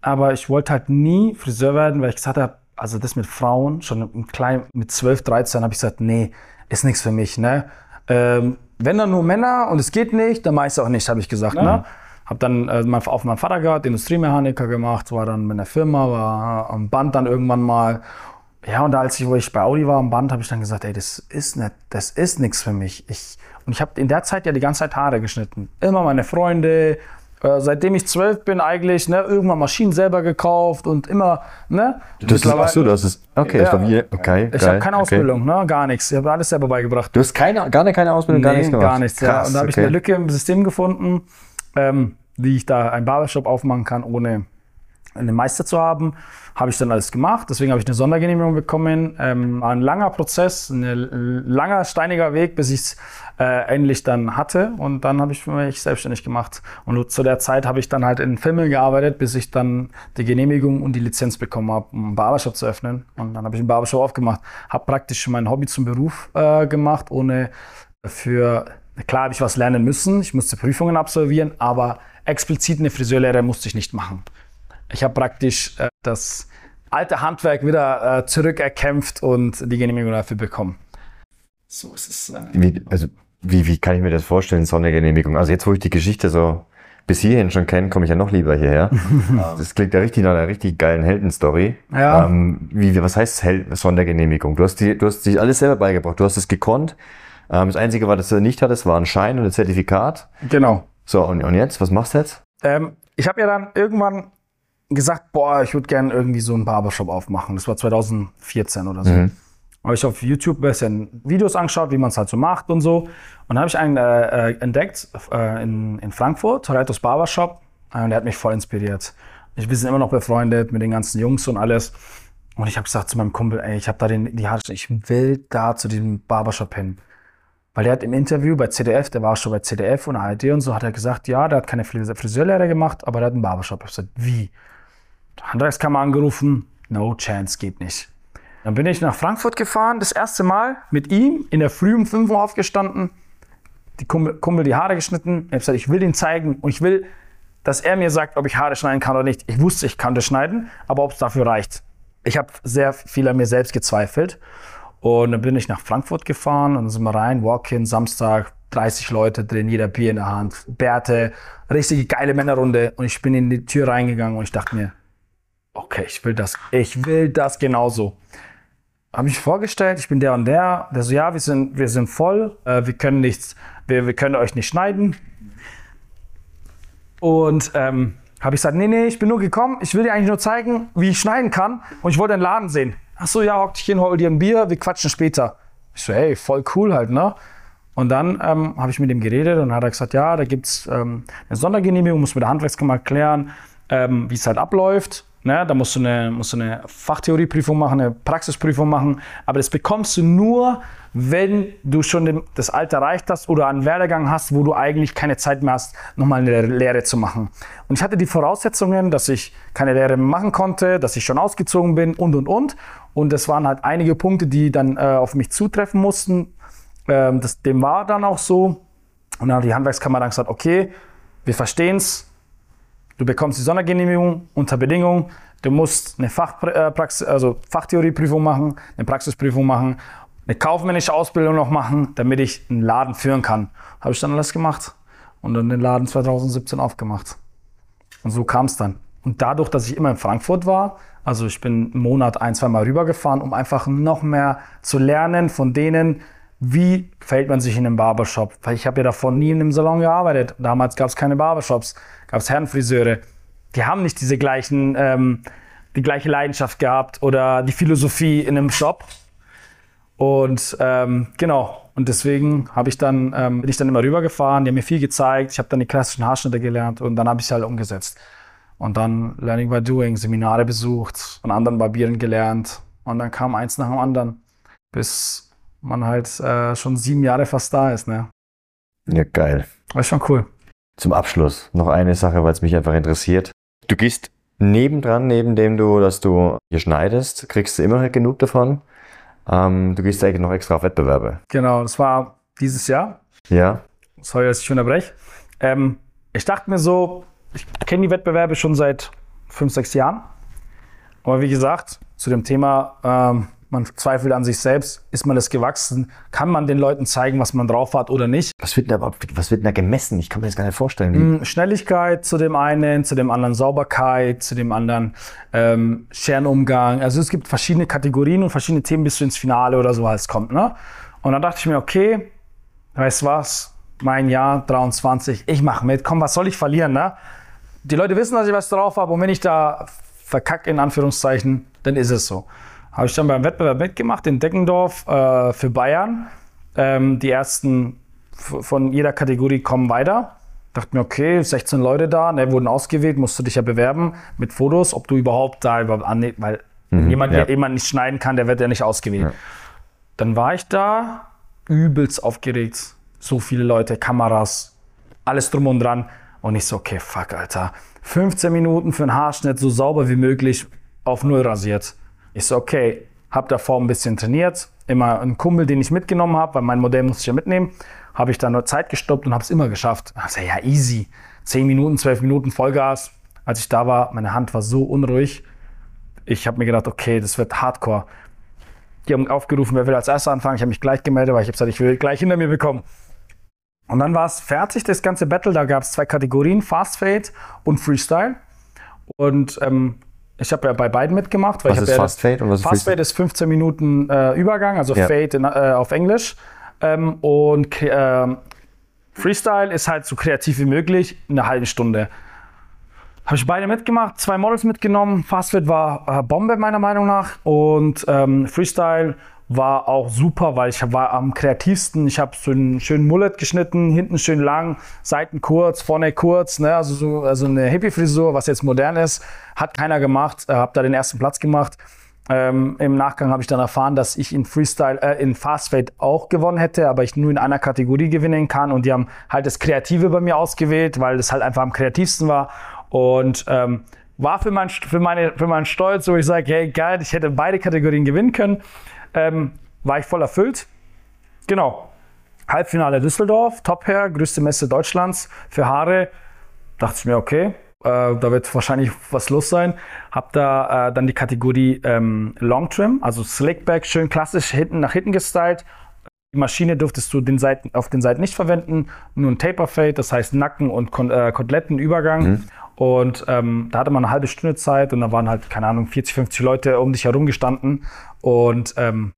Aber ich wollte halt nie Friseur werden, weil ich gesagt habe, also das mit Frauen, schon im kleinen, mit 12, 13 habe ich gesagt, nee, ist nichts für mich. Ne? Ähm, wenn dann nur Männer und es geht nicht, dann mache ich es auch nicht, habe ich gesagt. Ne? Habe dann äh, auf meinen Vater gehabt, Industriemechaniker gemacht, war dann mit einer Firma, war am Band dann irgendwann mal. Ja, und als ich, wo ich bei Audi war am Band, habe ich dann gesagt, ey, das ist nicht, das ist nichts für mich. Ich, und ich habe in der Zeit ja die ganze Zeit Haare geschnitten. Immer meine Freunde, äh, seitdem ich zwölf bin eigentlich, ne, irgendwann Maschinen selber gekauft und immer, ne? Das ist, ach so, du hast es. Okay, das Ja. wie. Okay, Ich habe keine okay. Ausbildung, ne, gar nichts. Ich habe alles selber beigebracht. Du hast keine, gar, keine Ausbildung, gar Nee, nichts gemacht. Gar nichts, ja. Krass, Und da habe ich okay. eine Lücke im System gefunden, ähm, wie ich da einen Barbershop aufmachen kann, ohne einen Meister zu haben. Habe ich dann alles gemacht. Deswegen habe ich eine Sondergenehmigung bekommen. Ähm, war ein langer Prozess, ein langer, steiniger Weg, bis ich es äh, endlich dann hatte. Und dann habe ich mich selbstständig gemacht. Und zu der Zeit habe ich dann halt in Filmen gearbeitet, bis ich dann die Genehmigung und die Lizenz bekommen habe, um einen Barbershop zu öffnen. Und dann habe ich einen Barbershop aufgemacht. Habe praktisch mein Hobby zum Beruf äh, gemacht, ohne für, klar habe ich was lernen müssen, ich musste Prüfungen absolvieren, aber explizit eine Friseurlehre musste ich nicht machen. Ich habe praktisch äh, das alte Handwerk wieder äh, zurückerkämpft und die Genehmigung dafür bekommen. So ist es. Äh, Wie, also, wie, wie kann ich mir das vorstellen, Sondergenehmigung? Also jetzt, wo ich die Geschichte so bis hierhin schon kenne, komme ich ja noch lieber hierher. das klingt ja richtig nach einer richtig geilen Heldenstory. Ja. Ähm, wie, wie- was heißt Hel Sondergenehmigung? Du hast, die, du hast dich alles selber beigebracht. Du hast es gekonnt. Ähm, das Einzige, was du nicht hattest, war ein Schein und ein Zertifikat. genau. So, und, und jetzt? Was machst du jetzt? Ähm, ich habe ja dann irgendwann gesagt, boah, ich würde gerne irgendwie so einen Barbershop aufmachen. Das war 2014 oder so. Habe ich auf YouTube ein bisschen Videos angeschaut, wie man es halt so macht und so. Und habe ich einen äh, äh, entdeckt äh, in, in Frankfurt, Toretto's Barbershop. Äh, und der hat mich voll inspiriert. Ich, wir sind immer noch befreundet mit den ganzen Jungs und alles. Und ich habe gesagt zu meinem Kumpel, ey, ich habe da den, die Haare, ich will da zu diesem Barbershop hin. Weil der hat im Interview bei CDF, der war schon bei CDF und ARD und so, hat er gesagt, ja, der hat keine Frise- Friseurlehre gemacht, aber der hat einen Barbershop. Ich hab gesagt, wie? Handwerkskammer angerufen, no chance, geht nicht. Dann bin ich nach Frankfurt gefahren, das erste Mal mit ihm, in der Früh um 5 Uhr aufgestanden, die Kumpel, Kumpel die Haare geschnitten. Ich habe gesagt, ich will ihn zeigen und ich will, dass er mir sagt, ob ich Haare schneiden kann oder nicht. Ich wusste, ich kann das schneiden, aber ob es dafür reicht. Ich habe sehr viel an mir selbst gezweifelt. Und dann bin ich nach Frankfurt gefahren und dann sind wir rein, Walk-in, Samstag, 30 Leute drin, jeder Bier in der Hand, Bärte, richtige geile Männerrunde. Und ich bin in die Tür reingegangen und ich dachte mir, okay, ich will das, ich will das genauso. Habe mich vorgestellt, ich bin der und der. Der so, ja, wir sind, wir sind voll, äh, wir können nichts, wir, wir können euch nicht schneiden. Und ähm, habe ich gesagt, nee, nee, ich bin nur gekommen, ich will dir eigentlich nur zeigen, wie ich schneiden kann. Und ich wollte den Laden sehen. Ach so, ja, hock dich hin, hol dir ein Bier, wir quatschen später. Ich so, hey, voll cool halt, ne? Und dann ähm, habe ich mit ihm geredet und hat er gesagt, ja, da gibt's ähm, eine Sondergenehmigung, muss mit der Handwerkskammer klären. ähm, wie es halt abläuft. Ne? Da musst du, eine, musst du eine Fachtheorieprüfung machen, eine Praxisprüfung machen. Aber das bekommst du nur, wenn du schon das Alter erreicht hast oder einen Werdegang hast, wo du eigentlich keine Zeit mehr hast, nochmal eine Lehre zu machen. Und ich hatte die Voraussetzungen, dass ich keine Lehre mehr machen konnte, dass ich schon ausgezogen bin und, und, und. Und das waren halt einige Punkte, die dann äh, auf mich zutreffen mussten. Ähm, das, dem war dann auch so. Und dann hat die Handwerkskammer dann gesagt, okay, wir verstehen es, du bekommst die Sondergenehmigung unter Bedingung, du musst eine Fachpraxis, äh, also Fachtheorieprüfung machen, eine Praxisprüfung machen, eine kaufmännische Ausbildung noch machen, damit ich einen Laden führen kann. Habe ich dann alles gemacht und dann den Laden 2017 aufgemacht. Und so kam es dann. Und dadurch, dass ich immer in Frankfurt war, also ich bin im Monat ein, zwei Mal rübergefahren, um einfach noch mehr zu lernen von denen, wie verhält man sich in einem Barbershop? Weil ich habe ja davon nie in einem Salon gearbeitet. Damals gab es keine Barbershops, gab es Herrenfriseure. Die haben nicht diese gleichen, ähm, die gleiche Leidenschaft gehabt oder die Philosophie in einem Shop. Und ähm, genau. Und deswegen habe ich dann, ähm, bin ich dann immer rübergefahren. Die haben mir viel gezeigt. Ich habe dann die klassischen Haarschnitte gelernt und dann habe ich halt umgesetzt. Und dann Learning by Doing, Seminare besucht, von anderen Barbieren gelernt. Und dann kam eins nach dem anderen, bis man halt äh, schon sieben Jahre fast da ist. Ne? Ja, geil. War schon cool. Zum Abschluss noch eine Sache, weil es mich einfach interessiert. Du gehst nebendran, neben dem du, dass du hier schneidest, kriegst du immer noch genug davon. Ähm, du gehst eigentlich noch extra auf Wettbewerbe. Genau, das war dieses Jahr. Ja. Sorry, dass ich unterbreche. Ähm, ich dachte mir so, ich kenne die Wettbewerbe schon seit fünf, sechs Jahren. Aber wie gesagt, zu dem Thema, ähm, man zweifelt an sich selbst, ist man das gewachsen, kann man den Leuten zeigen, was man drauf hat oder nicht. Was wird denn da, was wird da gemessen? Ich kann mir das gar nicht vorstellen. Mm, Schnelligkeit zu dem einen, zu dem anderen Sauberkeit, zu dem anderen ähm, Scherenumgang. Also es gibt verschiedene Kategorien und verschiedene Themen, bis du ins Finale oder so alles kommt. Ne? Und dann dachte ich mir, okay, weißt du was, mein Jahr 23, ich mache mit, komm, was soll ich verlieren? Ne? Die Leute wissen, dass ich was drauf habe und wenn ich da verkacke, in Anführungszeichen, dann ist es so. Habe ich dann beim Wettbewerb mitgemacht in Deckendorf äh, für Bayern. Ähm, die ersten von jeder Kategorie kommen weiter. Dachte mir, okay, 16 Leute da, ne, wurden ausgewählt, musst du dich ja bewerben mit Fotos, ob du überhaupt da überhaupt annehmen, weil mhm, jemand, ja. der jemand nicht schneiden kann, der wird ja nicht ausgewählt. Ja. Dann war ich da, übelst aufgeregt. So viele Leute, Kameras, alles drum und dran. Und ich so, okay, fuck, Alter. 15 Minuten für einen Haarschnitt, so sauber wie möglich, auf null rasiert. Ich so, okay, hab davor ein bisschen trainiert. Immer einen Kumpel, den ich mitgenommen habe, weil mein Modell musste ich ja mitnehmen. Habe ich dann nur Zeit gestoppt und habe es immer geschafft. Ich so, ja, easy. 10 Minuten, 12 Minuten Vollgas. Als ich da war, meine Hand war so unruhig. Ich habe mir gedacht, okay, das wird Hardcore. Die haben aufgerufen, wer will als erster anfangen. Ich habe mich gleich gemeldet, weil ich habe gesagt, ich will gleich hinter mir bekommen. Und dann war es fertig, das ganze Battle. Da gab es zwei Kategorien, Fast Fade und Freestyle. Und ähm, ich habe ja bei beiden mitgemacht. Was ist ja Fast Fade und was Fast Fade ist 15 Minuten äh, Übergang, also ja. Fade in, äh, auf Englisch. Ähm, und äh, Freestyle ist halt so kreativ wie möglich, eine halbe Stunde. Habe ich beide mitgemacht, zwei Models mitgenommen. Fast Fade war äh, Bombe meiner Meinung nach und ähm, Freestyle war auch super, weil ich war am kreativsten. Ich habe so einen schönen Mullet geschnitten, hinten schön lang, Seiten kurz, vorne kurz, ne? also, so, also eine Hippie-Frisur, was jetzt modern ist, hat keiner gemacht. Äh, habe da den ersten Platz gemacht. Ähm, Im Nachgang habe ich dann erfahren, dass ich in Freestyle, äh, in Fast Fade auch gewonnen hätte, aber ich nur in einer Kategorie gewinnen kann. Und die haben halt das Kreative bei mir ausgewählt, weil das halt einfach am kreativsten war. Und ähm, war für, mein, für, meine, für meinen Stolz, wo ich sage, hey geil, ich hätte beide Kategorien gewinnen können ähm, war ich voll erfüllt. Genau. Halbfinale Düsseldorf, Top Hair, größte Messe Deutschlands für Haare. Dachte ich mir, okay, äh, da wird wahrscheinlich was los sein. Hab da äh, dann die Kategorie ähm, Long Trim, also Slickback, schön klassisch hinten nach hinten gestylt. Die Maschine durftest du den Seiten, auf den Seiten nicht verwenden, nur ein Taper Fade, das heißt Nacken und Kon äh, Kotelettenübergang. Mhm. Und ähm, da hatte man eine halbe Stunde Zeit und da waren halt, keine Ahnung, 40, 50 Leute um dich herum gestanden. Und ähm,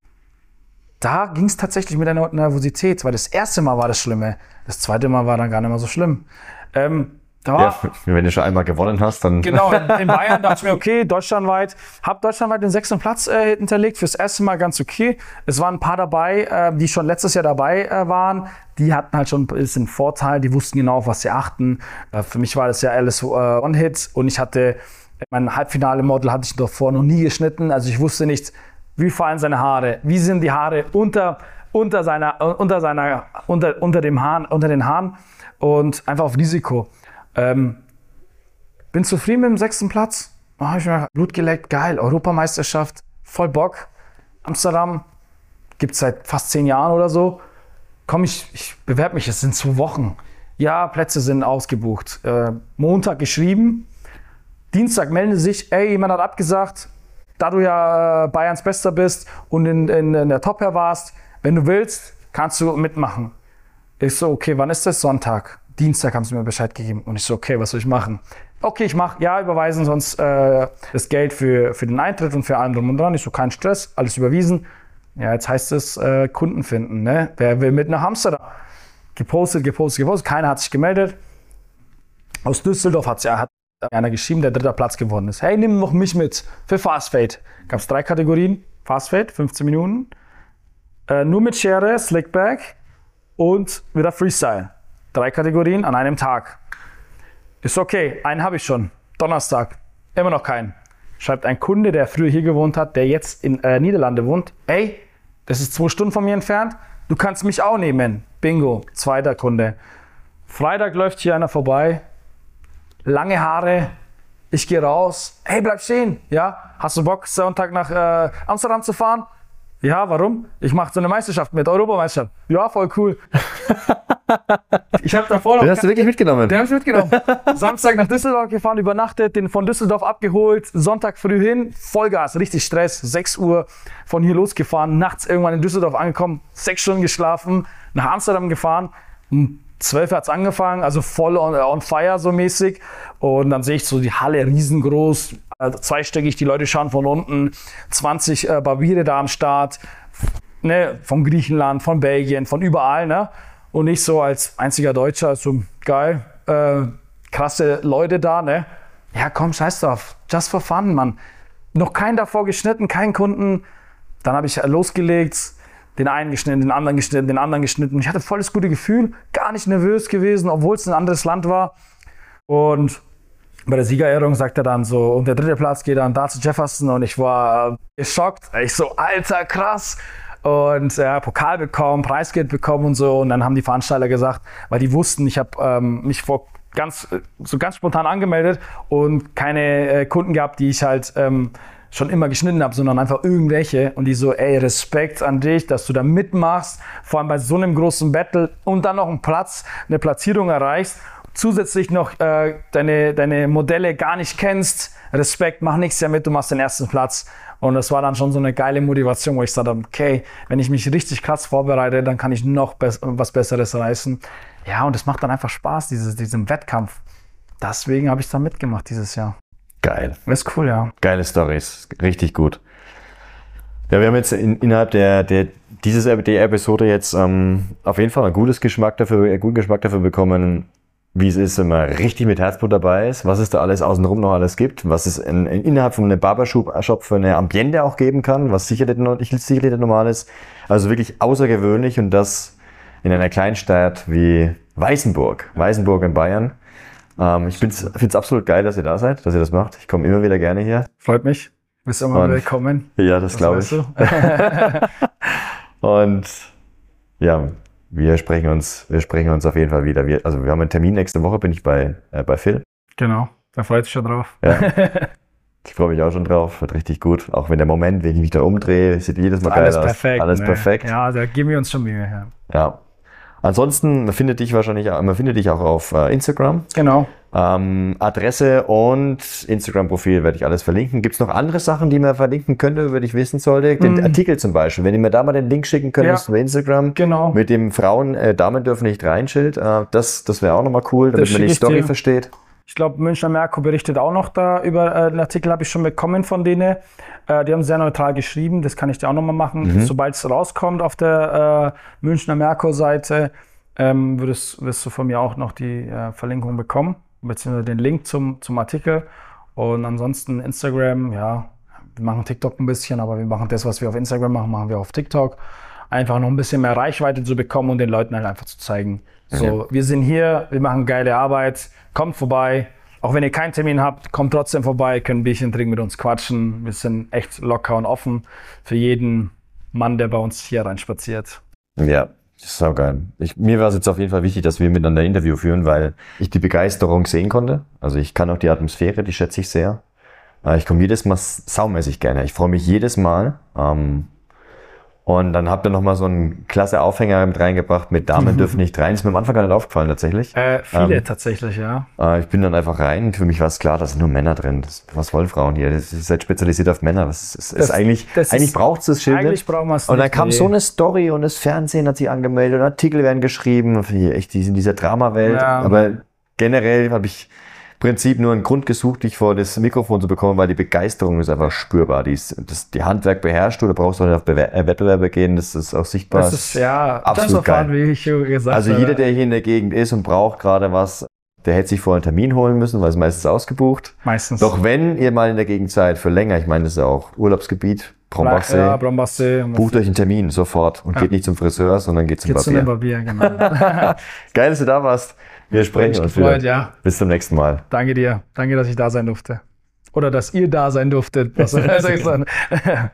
da ging es tatsächlich mit der Nervosität, weil das erste Mal war das Schlimme. Das zweite Mal war dann gar nicht mehr so schlimm. Ähm, Da Ja, wenn du schon einmal gewonnen hast, dann. Genau, in, in Bayern dachte ich mir, okay, deutschlandweit, habe deutschlandweit den sechsten Platz äh, hinterlegt, fürs erste Mal ganz okay. Es waren ein paar dabei, äh, die schon letztes Jahr dabei äh, waren. Die hatten halt schon ein bisschen Vorteil, die wussten genau, auf was sie achten. Äh, für mich war das ja alles äh, One-Hit und ich hatte, mein Halbfinale-Model hatte ich davor noch nie geschnitten. Also ich wusste nicht, wie fallen seine Haare, wie sind die Haare unter, unter, seiner, unter, seiner, unter, unter, dem Haaren, unter den Haaren und einfach auf Risiko. Ähm, bin zufrieden mit dem sechsten Platz. Oh, ich mir Blut geleckt, geil. Europameisterschaft, voll Bock. Amsterdam gibt es seit fast zehn Jahren oder so. Komm, ich, ich bewerbe mich, es sind zwei Wochen. Ja, Plätze sind ausgebucht. Äh, Montag geschrieben. Dienstag melden sie sich, ey, jemand hat abgesagt, da du ja äh, Bayerns Bester bist und in, in, in der Top her warst, wenn du willst, kannst du mitmachen. Ich so, okay, wann ist das? Sonntag. Dienstag haben sie mir Bescheid gegeben. Und ich so, okay, was soll ich machen? Okay, ich mach, ja, überweisen sonst äh, das Geld für, für den Eintritt und für allem drum und dran. Ich so, kein Stress, alles überwiesen. Ja, jetzt heißt es äh, Kunden finden, ne? Wer will mit nach Amsterdam? Gepostet, gepostet, gepostet. Keiner hat sich gemeldet. Aus Düsseldorf hat, hat einer geschrieben, der dritter Platz geworden ist. Hey, nimm noch mich mit für Fast Fade. Gab es drei Kategorien. Fast Fade, 15 Minuten. Äh, nur mit Schere, Slickback und wieder Freestyle. Drei Kategorien an einem Tag. Ist okay, einen habe ich schon. Donnerstag. Immer noch keinen. Schreibt ein Kunde, der früher hier gewohnt hat, der jetzt in äh, Niederlande wohnt. Ey, das ist zwei Stunden von mir entfernt. Du kannst mich auch nehmen. Bingo. Zweiter Kunde. Freitag läuft hier einer vorbei. Lange Haare. Ich gehe raus. Hey, bleib stehen. Ja, hast du Bock, Sonntag nach äh, Amsterdam zu fahren? Ja, warum? Ich mache so eine Meisterschaft mit, Europameisterschaft. Ja, voll cool. ich habe davor noch Den hast du wirklich mitgenommen. den habe ich mitgenommen. Samstag nach Düsseldorf gefahren, übernachtet, den von Düsseldorf abgeholt, Sonntag früh hin, Vollgas, richtig Stress, 6 Uhr von hier losgefahren, nachts irgendwann in Düsseldorf angekommen, sechs Stunden geschlafen, nach Amsterdam gefahren, um 12 hat es angefangen, also voll on, on fire so mäßig und dann sehe ich so die Halle riesengroß, äh, zweistöckig, die Leute schauen von unten, 20 äh, Barbiere da am Start, ne, von Griechenland, von Belgien, von überall, ne? Und ich so als einziger Deutscher, so geil, äh, krasse Leute da, ne? Ja, komm, scheiß drauf. Just for fun, Mann. Noch keinen davor geschnitten, keinen Kunden. Dann habe ich losgelegt, den einen geschnitten, den anderen geschnitten, den anderen geschnitten. Ich hatte voll das gute Gefühl, gar nicht nervös gewesen, obwohl es ein anderes Land war. Und bei der Siegerehrung sagt er dann so, und der dritte Platz geht dann da zu Jefferson und ich war geschockt. Ich so, alter, krass. Und äh, Pokal bekommen, Preisgeld bekommen und so. Und dann haben die Veranstalter gesagt, weil die wussten, ich habe ähm, mich vor ganz, so ganz spontan angemeldet und keine äh, Kunden gehabt, die ich halt ähm, schon immer geschnitten habe, sondern einfach irgendwelche. Und die so, ey, Respekt an dich, dass du da mitmachst, vor allem bei so einem großen Battle und dann noch einen Platz, eine Platzierung erreichst zusätzlich noch äh, deine, deine Modelle gar nicht kennst, Respekt, mach nichts damit, du machst den ersten Platz. Und das war dann schon so eine geile Motivation, wo ich gesagt habe, okay, wenn ich mich richtig krass vorbereite, dann kann ich noch bess was Besseres reißen. Ja, und es macht dann einfach Spaß, dieses, diesem Wettkampf. Deswegen habe ich da mitgemacht dieses Jahr. Geil. Das ist cool, ja. Geile Stories. Richtig gut. Ja, wir haben jetzt in, innerhalb der, der dieses der Episode jetzt ähm, auf jeden Fall ein gutes Geschmack dafür, einen guten Geschmack dafür bekommen, wie es ist, wenn man richtig mit Herzblut dabei ist, was es da alles außenrum noch alles gibt, was es in, in, innerhalb von einem Barbershop für eine Ambiente auch geben kann, was sicherlich, nicht- sicherlich nicht normal ist. Also wirklich außergewöhnlich und das in einer Kleinstadt wie Weißenburg, Weißenburg in Bayern. Ähm, ich finde es absolut geil, dass ihr da seid, dass ihr das macht. Ich komme immer wieder gerne hier. Freut mich. Bist immer Und- willkommen. Ja, das glaube ich. Und ja, wir sprechen uns, wir sprechen uns auf jeden Fall wieder. Wir, also wir haben einen Termin nächste Woche, bin ich bei, äh, bei Phil. genau, da freut sich schon drauf. Ja. Ich freue mich auch schon drauf, wird richtig gut. Auch wenn der Moment, wenn ich mich da umdrehe, sieht jedes Mal geil Alles aus. perfekt. Alles ne? perfekt. Ja. Ja, da geben wir uns schon Mühe. Ja. Ansonsten, man findet dich wahrscheinlich, man findet dich auch auf äh, Instagram. Genau. Ähm, Adresse und Instagram-Profil werde ich alles verlinken. Gibt es noch andere Sachen, die man verlinken könnte, die ich wissen sollte? Den Mm. Artikel zum Beispiel. Wenn ihr mir da mal den Link schicken könntest Ja. über Instagram. Genau. Mit dem Frauen, äh, Damen dürfen nicht reinschild. Äh, das das wäre auch nochmal cool, damit man die Story dir. versteht. Ich glaube, Münchner Merkur berichtet auch noch da über äh, einen Artikel, habe ich schon bekommen von denen. Äh, die haben sehr neutral geschrieben, das kann ich dir auch nochmal machen. Mhm. Sobald es rauskommt auf der äh, Münchner Merkur-Seite, ähm, würdest, wirst du von mir auch noch die äh, Verlinkung bekommen. beziehungsweise den Link zum, zum Artikel. Und ansonsten Instagram, ja, wir machen TikTok ein bisschen, aber wir machen das, was wir auf Instagram machen, machen wir auf TikTok. Einfach noch ein bisschen mehr Reichweite zu bekommen und den Leuten halt einfach zu zeigen. So, Ja. wir sind hier, wir machen geile Arbeit, kommt vorbei. Auch wenn ihr keinen Termin habt, kommt trotzdem vorbei, könnt ein Bierchen trinken, mit uns quatschen. Wir sind echt locker und offen für jeden Mann, der bei uns hier reinspaziert. Ja, das ist auch geil. Ich, mir war es jetzt auf jeden Fall wichtig, dass wir miteinander ein Interview führen, weil ich die Begeisterung sehen konnte. Also ich kann auch die Atmosphäre, die schätze ich sehr. Äh, Ich komme jedes Mal saumäßig gerne. Ich freue mich jedes Mal. Ähm, Und dann habt ihr nochmal so einen klasse Aufhänger mit reingebracht mit Damen dürfen nicht rein. Ist mir am Anfang gar nicht aufgefallen tatsächlich. Äh, viele Ähm, tatsächlich, ja. Äh, ich bin dann einfach rein für mich war es klar, da sind nur Männer drin. Das, was wollen Frauen hier? Ist halt spezialisiert auf Männer. Das ist, Das- ist eigentlich, das eigentlich braucht es das Schild Eigentlich brauchen wir es Und dann kam nee. so eine Story und das Fernsehen hat sich angemeldet und Artikel werden geschrieben. Echt, die sind in dieser Dramawelt. Ja. Aber generell habe ich Prinzip nur einen Grund gesucht, dich vor das Mikrofon zu bekommen, weil die Begeisterung ist einfach spürbar. Die, ist, das, die Handwerk beherrscht du, da brauchst du nicht auf Bewer äh, Wettbewerbe gehen, das ist auch sichtbar. Das ist ja absolut geil. wie ich schon gesagt Also jeder, der hier in der Gegend ist und braucht gerade was, der hätte sich vorher einen Termin holen müssen, weil es meistens ausgebucht. meistens Doch wenn ihr mal in der Gegend seid, für länger, ich meine, das ist ja auch Urlaubsgebiet, Brombachsee, Ja, Brombachsee. bucht euch einen Termin sofort und Ja. geht nicht zum Friseur, sondern geht zum Geht zu einem Barbier. Barbier, genau. Geil, dass du da warst. Wir sprechen uns gefreut, wieder. ja. Bis zum nächsten Mal. Danke dir. Danke, dass ich da sein durfte. Oder dass ihr da sein durftet.